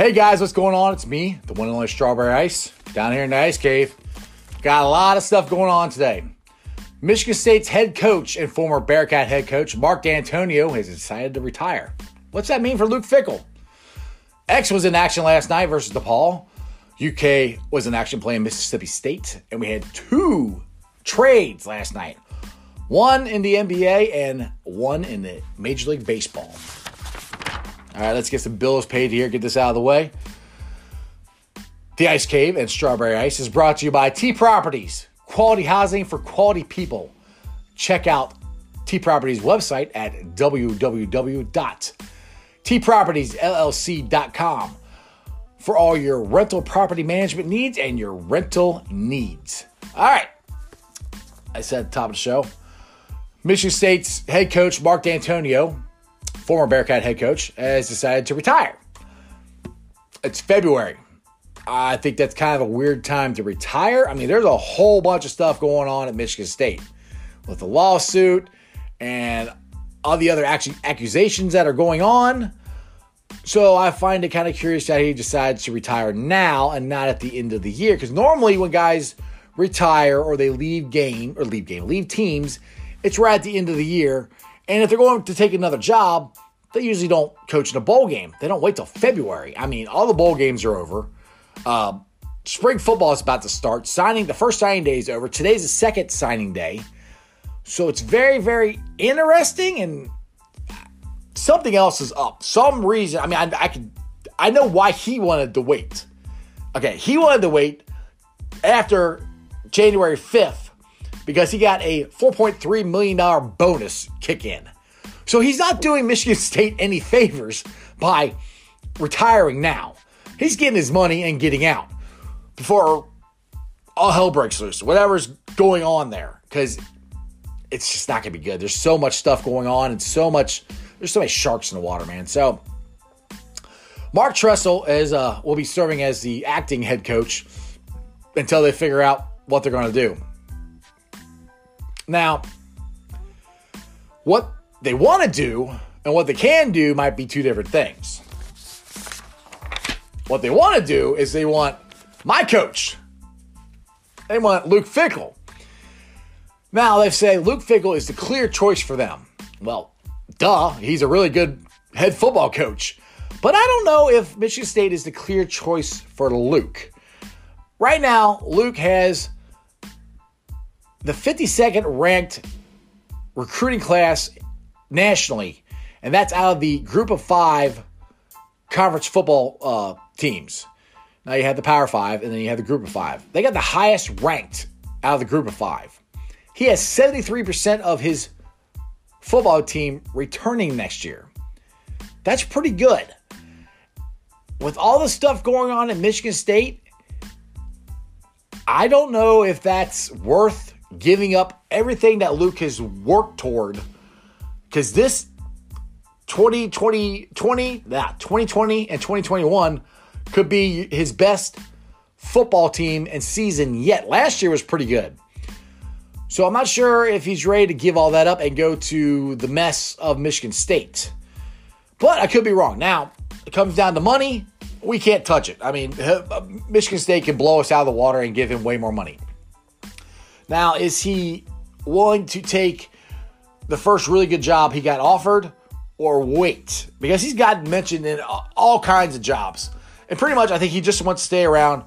Hey guys, what's going on? It's me, the one and only Strawberry Ice, down here in the Ice Cave. Got a lot of stuff going on today. Michigan State's head coach and former Bearcat head coach Mark Dantonio has decided to retire. What's that mean for Luke Fickell? X was in action last night versus DePaul. UK was in action playing Mississippi State, and we had two trades last night. One in the NBA and one in the Major League Baseball. All right, let's get some bills paid here, get this out of the way. The Ice Cave and Strawberry Ice is brought to you by T Properties, quality housing for quality people. Check out T Properties website at www.tpropertiesllc.com for all your rental property management needs and your rental needs. All right. I said top of the show, Michigan State's head coach Mark Dantonio former Bearcat head coach, has decided to retire. It's February. I think that's kind of a weird time to retire. I mean, there's a whole bunch of stuff going on at Michigan State with the lawsuit and all the other actually accusations that are going on. So I find it kind of curious that he decides to retire now and not at the end of the year. Because normally when guys retire or they leave game or leave game, leave teams, it's right at the end of the year. And if they're going to take another job, they usually don't coach in a bowl game. They don't wait till February. I mean, all the bowl games are over. Uh, spring football is about to start. Signing the first signing day is over. Today's the second signing day, so it's very, very interesting. And something else is up. Some reason. I mean, I, I could. I know why he wanted to wait. Okay, he wanted to wait after January fifth because he got a $4.3 million bonus kick in. So he's not doing Michigan State any favors by retiring now. He's getting his money and getting out before all hell breaks loose, whatever's going on there, because it's just not going to be good. There's so much stuff going on and so much, there's so many sharks in the water, man. So Mark Tressel is uh, will be serving as the acting head coach until they figure out what they're going to do. Now, what they want to do and what they can do might be two different things. What they want to do is they want my coach. They want Luke Fickell. Now they say Luke Fickell is the clear choice for them. Well, duh, he's a really good head football coach. But I don't know if Michigan State is the clear choice for Luke. Right now, Luke has the 52nd ranked recruiting class nationally, and that's out of the group of five conference football uh, teams. Now you have the Power Five, and then you have the group of five. They got the highest ranked out of the group of five. He has 73% of his football team returning next year. That's pretty good. With all the stuff going on in Michigan State, I don't know if that's worth giving up everything that Luke has worked toward. Because this 2020, 20, that 2020 and 2021 could be his best football team and season yet. Last year was pretty good. So I'm not sure if he's ready to give all that up and go to the mess of Michigan State. But I could be wrong. Now, it comes down to money. We can't touch it. I mean, uh, Michigan State can blow us out of the water and give him way more money. Now, is he willing to take the first really good job he got offered or wait? Because he's got mentioned in all kinds of jobs. And pretty much, I think he just wants to stay around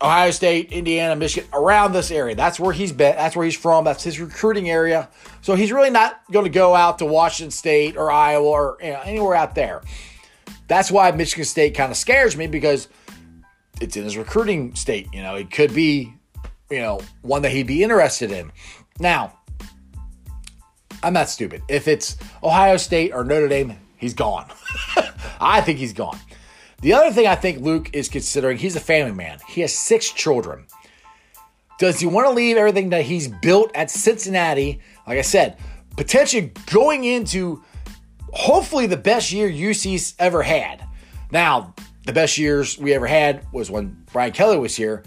Ohio State, Indiana, Michigan, around this area. That's where he's been. That's where he's from. That's his recruiting area. So he's really not going to go out to Washington State or Iowa or you know, anywhere out there. That's why Michigan State kind of scares me because it's in his recruiting state. You know, it could be you know, one that he'd be interested in. Now, I'm not stupid. If it's Ohio State or Notre Dame, he's gone. I think he's gone. The other thing I think Luke is considering, he's a family man. He has six children. Does he want to leave everything that he's built at Cincinnati? Like I said, potentially going into hopefully the best year UC's ever had. Now, the best years we ever had was when Brian Kelly was here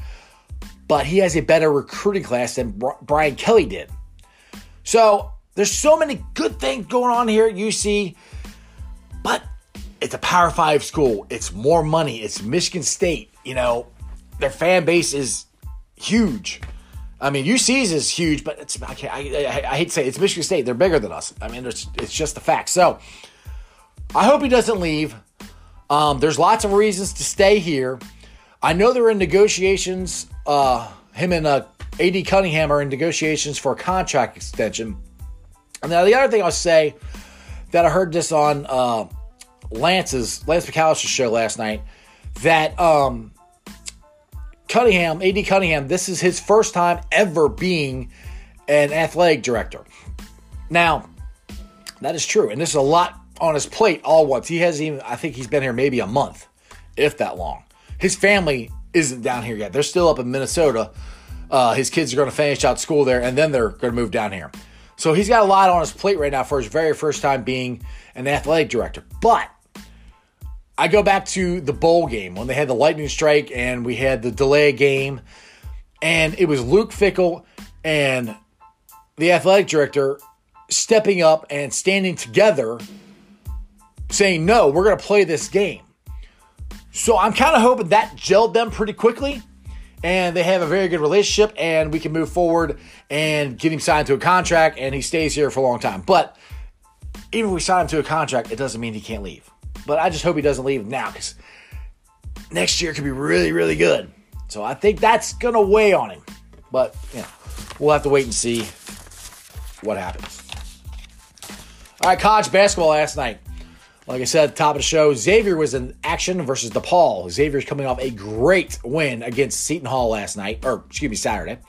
but he has a better recruiting class than Brian Kelly did. So there's so many good things going on here at UC, but it's a Power Five school. It's more money. It's Michigan State. You know, their fan base is huge. I mean, UC's is huge, but it's I, I, I, hate to say it, it's Michigan State. They're bigger than us. I mean, it's, just the fact. So I hope he doesn't leave. Um, there's lots of reasons to stay here. I know they're in negotiations. Uh, him and uh, AD Cunningham are in negotiations for a contract extension. And now the other thing I'll say that I heard this on uh, Lance's Lance McAllister's show last night that um, Cunningham, AD Cunningham, this is his first time ever being an athletic director. Now, that is true, and this is a lot on his plate all once. He hasn't even, I think he's been here maybe a month, if that long. His family isn't down here yet. They're still up in Minnesota. Uh, his kids are going to finish out school there, and then they're going to move down here. So he's got a lot on his plate right now for his very first time being an athletic director. But I go back to the bowl game when they had the lightning strike and we had the delay game, and it was Luke Fickell and the athletic director stepping up and standing together saying, No, we're going to play this game. So I'm kind of hoping that gelled them pretty quickly and they have a very good relationship and we can move forward and get him signed to a contract and he stays here for a long time. But even if we sign him to a contract, it doesn't mean he can't leave. But I just hope he doesn't leave now because next year could be really, really good. So I think that's going to weigh on him. But, you know, we'll have to wait and see what happens. All right, college basketball last night. Like I said at the top of the show, Xavier was in action versus DePaul. Xavier's coming off a great win against Seton Hall last night, or excuse me, Saturday.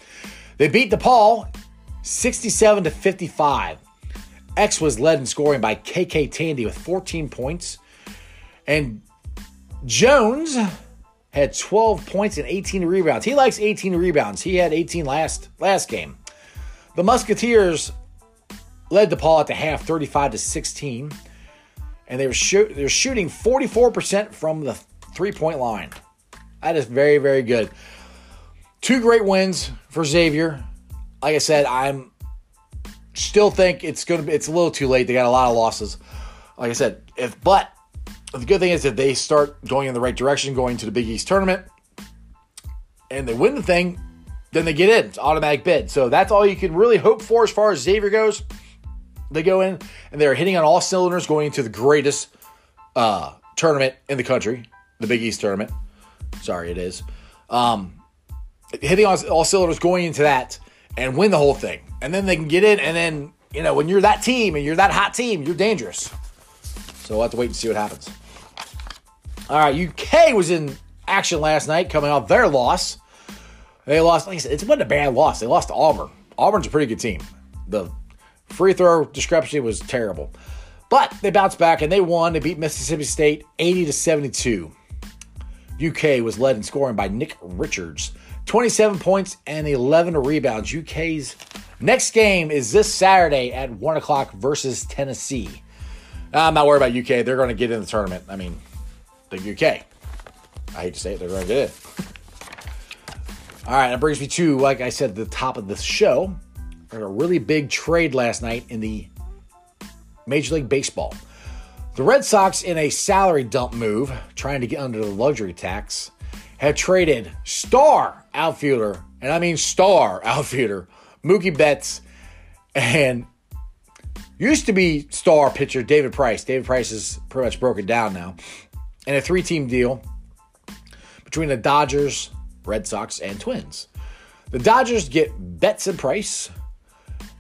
They beat DePaul 67 to 55. X was led in scoring by KyKy Tandy with 14 points. And Jones had 12 points and 18 rebounds. He likes 18 rebounds. He had 18 last last game. The Musketeers led DePaul at the half 35 to 16. And they were shoot, they're shooting 44% from the three-point line. That is very, very good. Two great wins for Xavier. Like I said, I'm still think it's gonna be it's a little too late. They got a lot of losses. Like I said, if but the good thing is that they start going in the right direction, going to the Big East tournament, and they win the thing, then they get in. It's automatic bid. So that's all you can really hope for as far as Xavier goes. They go in and they're hitting on all cylinders going into the greatest uh, tournament in the country, the Big East tournament. Sorry, it is. Um, hitting on all cylinders going into that and win the whole thing. And then they can get in, and then, you know, when you're that team and you're that hot team, you're dangerous. So we'll have to wait and see what happens. All right, UK was in action last night coming off their loss. They lost, like I said, it wasn't a bad loss. They lost to Auburn. Auburn's a pretty good team. The free throw discrepancy was terrible. But they bounced back and they won. They beat Mississippi State 80 to 72. UK was led in scoring by Nick Richards, 27 points and 11 rebounds. UK's next game is this Saturday at 1 o'clock versus Tennessee. I'm not worried about UK. They're going to get in the tournament. I mean, the UK. I hate to say it, they're going to get in. All right, that brings me to, like I said the top of the show, a really big trade last night in the Major League Baseball. The Red Sox, in a salary dump move, trying to get under the luxury tax, have traded star outfielder, and I mean star outfielder, Mookie Betts, and used to be star pitcher David Price. David Price is pretty much broken down now. And a three team deal between the Dodgers, Red Sox, and Twins. The Dodgers get Betts and Price.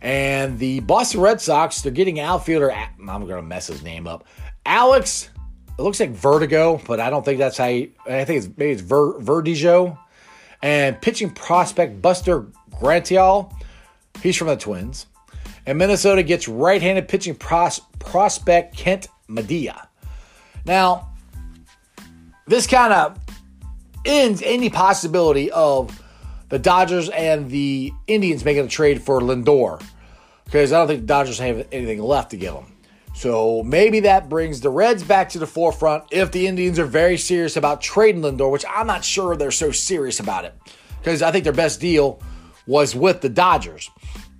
And the Boston Red Sox, they're getting outfielder, I'm going to mess his name up. Alex, it looks like Vertigo, but I don't think that's how you, I think it's maybe it's Ver, Vertigo. And pitching prospect Buster Grantial, he's from the Twins. And Minnesota gets right handed pitching pros- prospect Kent Medea. Now, this kind of ends any possibility of the Dodgers and the Indians making a trade for Lindor because I don't think the Dodgers have anything left to give them. So maybe that brings the Reds back to the forefront if the Indians are very serious about trading Lindor, which I'm not sure they're so serious about it because I think their best deal was with the Dodgers.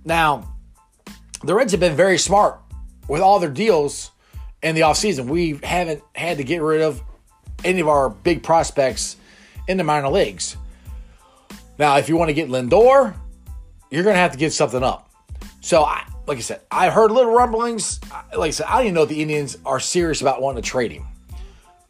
Now, the Reds have been very smart with all their deals in the offseason. We haven't had to get rid of any of our big prospects in the minor leagues. Now, if you want to get Lindor, you're going to have to give something up. So, I, like I said, I heard little rumblings. Like I said, I don't even know if the Indians are serious about wanting to trade him.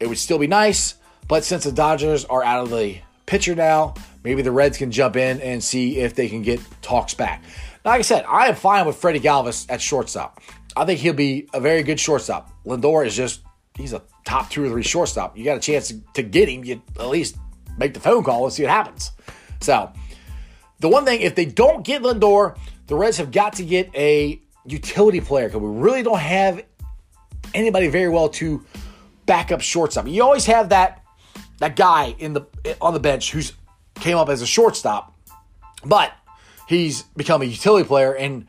It would still be nice, but since the Dodgers are out of the pitcher now, maybe the Reds can jump in and see if they can get talks back. Like I said, I am fine with Freddie Galvis at shortstop. I think he'll be a very good shortstop. Lindor is just, he's a top two or three shortstop. You got a chance to get him, you at least make the phone call and see what happens. So, the one thing, if they don't get Lindor, the Reds have got to get a utility player because we really don't have anybody very well to back up shortstop. You always have that that guy in the on the bench who's came up as a shortstop, but he's become a utility player and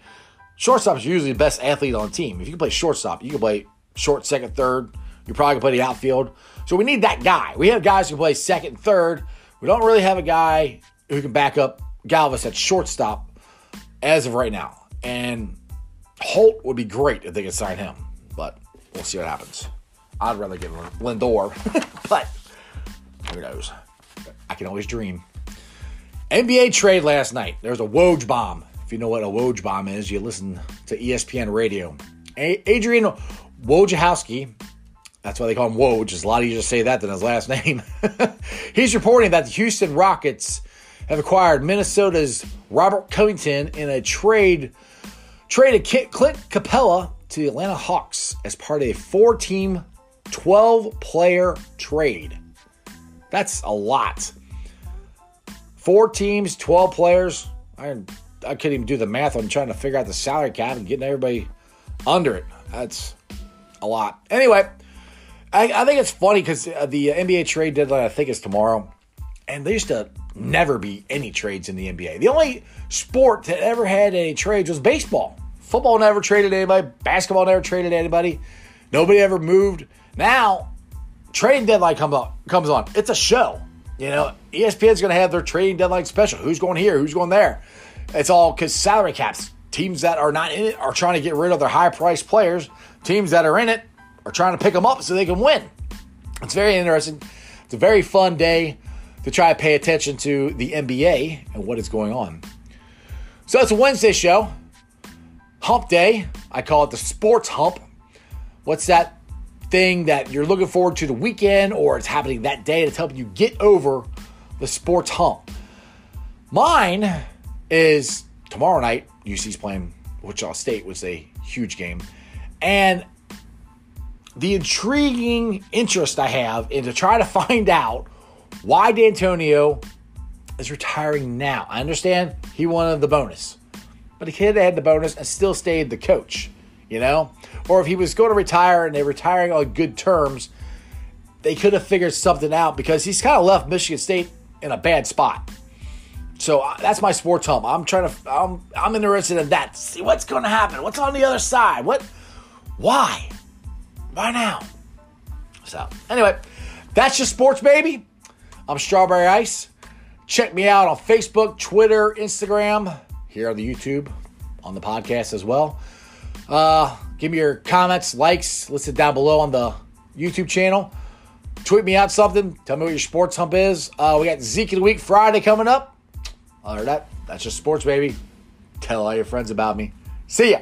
shortstop is usually the best athlete on the team. If you can play shortstop, you can play short, second, third. You probably can play the outfield. So we need that guy. We have guys who play second, third. We don't really have a guy who can back up Galvis at shortstop as of right now. And Holt would be great if they could sign him, but we'll see what happens. I'd rather get Lindor, but who knows? I can always dream. NBA trade last night. There's a Woj bomb. If you know what a Woj bomb is, you listen to ESPN radio. A- Adrian Wojciechowski, that's why they call him Woj. It's a lot easier to say that than his last name. He's reporting that the Houston Rockets have acquired Minnesota's Robert Covington in a trade traded Clint Capela to the Atlanta Hawks as part of a four-team, 12-player trade. That's a lot. Four teams, 12 players. I, I couldn't even do the math on trying to figure out the salary cap and getting everybody under it. That's a lot. Anyway, I, I think it's funny because uh, the NBA trade deadline, I think, is tomorrow. And they used to never be any trades in the NBA. The only sport that ever had any trades was baseball. Football never traded anybody. Basketball never traded anybody. Nobody ever moved. Now, trading deadline comes on. Comes on. It's a show. You know, ESPN's going to have their trading deadline special. Who's going here? Who's going there? It's all because salary caps. Teams that are not in it are trying to get rid of their high priced players. Teams that are in it are trying to pick them up so they can win. It's very interesting. It's a very fun day to try to pay attention to the NBA and what is going on. So it's a Wednesday show. Hump day. I call it the sports hump. What's that thing that you're looking forward to the weekend or it's happening that day that's helping you get over the sports hump. Mine is tomorrow night. UC's playing Wichita State, was a huge game. And the intriguing interest I have in to try to find out why Dantonio is retiring now. I understand he wanted the bonus, but he could have had the bonus and still stayed the coach you know? Or if he was going to retire and they're retiring on good terms, they could have figured something out because he's kind of left Michigan State in a bad spot. So uh, that's my sports home. I'm trying to, I'm, I'm interested in that. See what's going to happen. What's on the other side? What, why? Why now? So, anyway, that's your sports, baby. I'm Strawberry Ice. Check me out on Facebook, Twitter, Instagram, here on the YouTube, on the podcast as well. Uh, give me your comments, likes, listed down below on the YouTube channel. Tweet me out something. Tell me what your sports hump is. Uh, we got Zeke of the Week Friday coming up. Other than that, that's just sports, baby. Tell all your friends about me. See ya.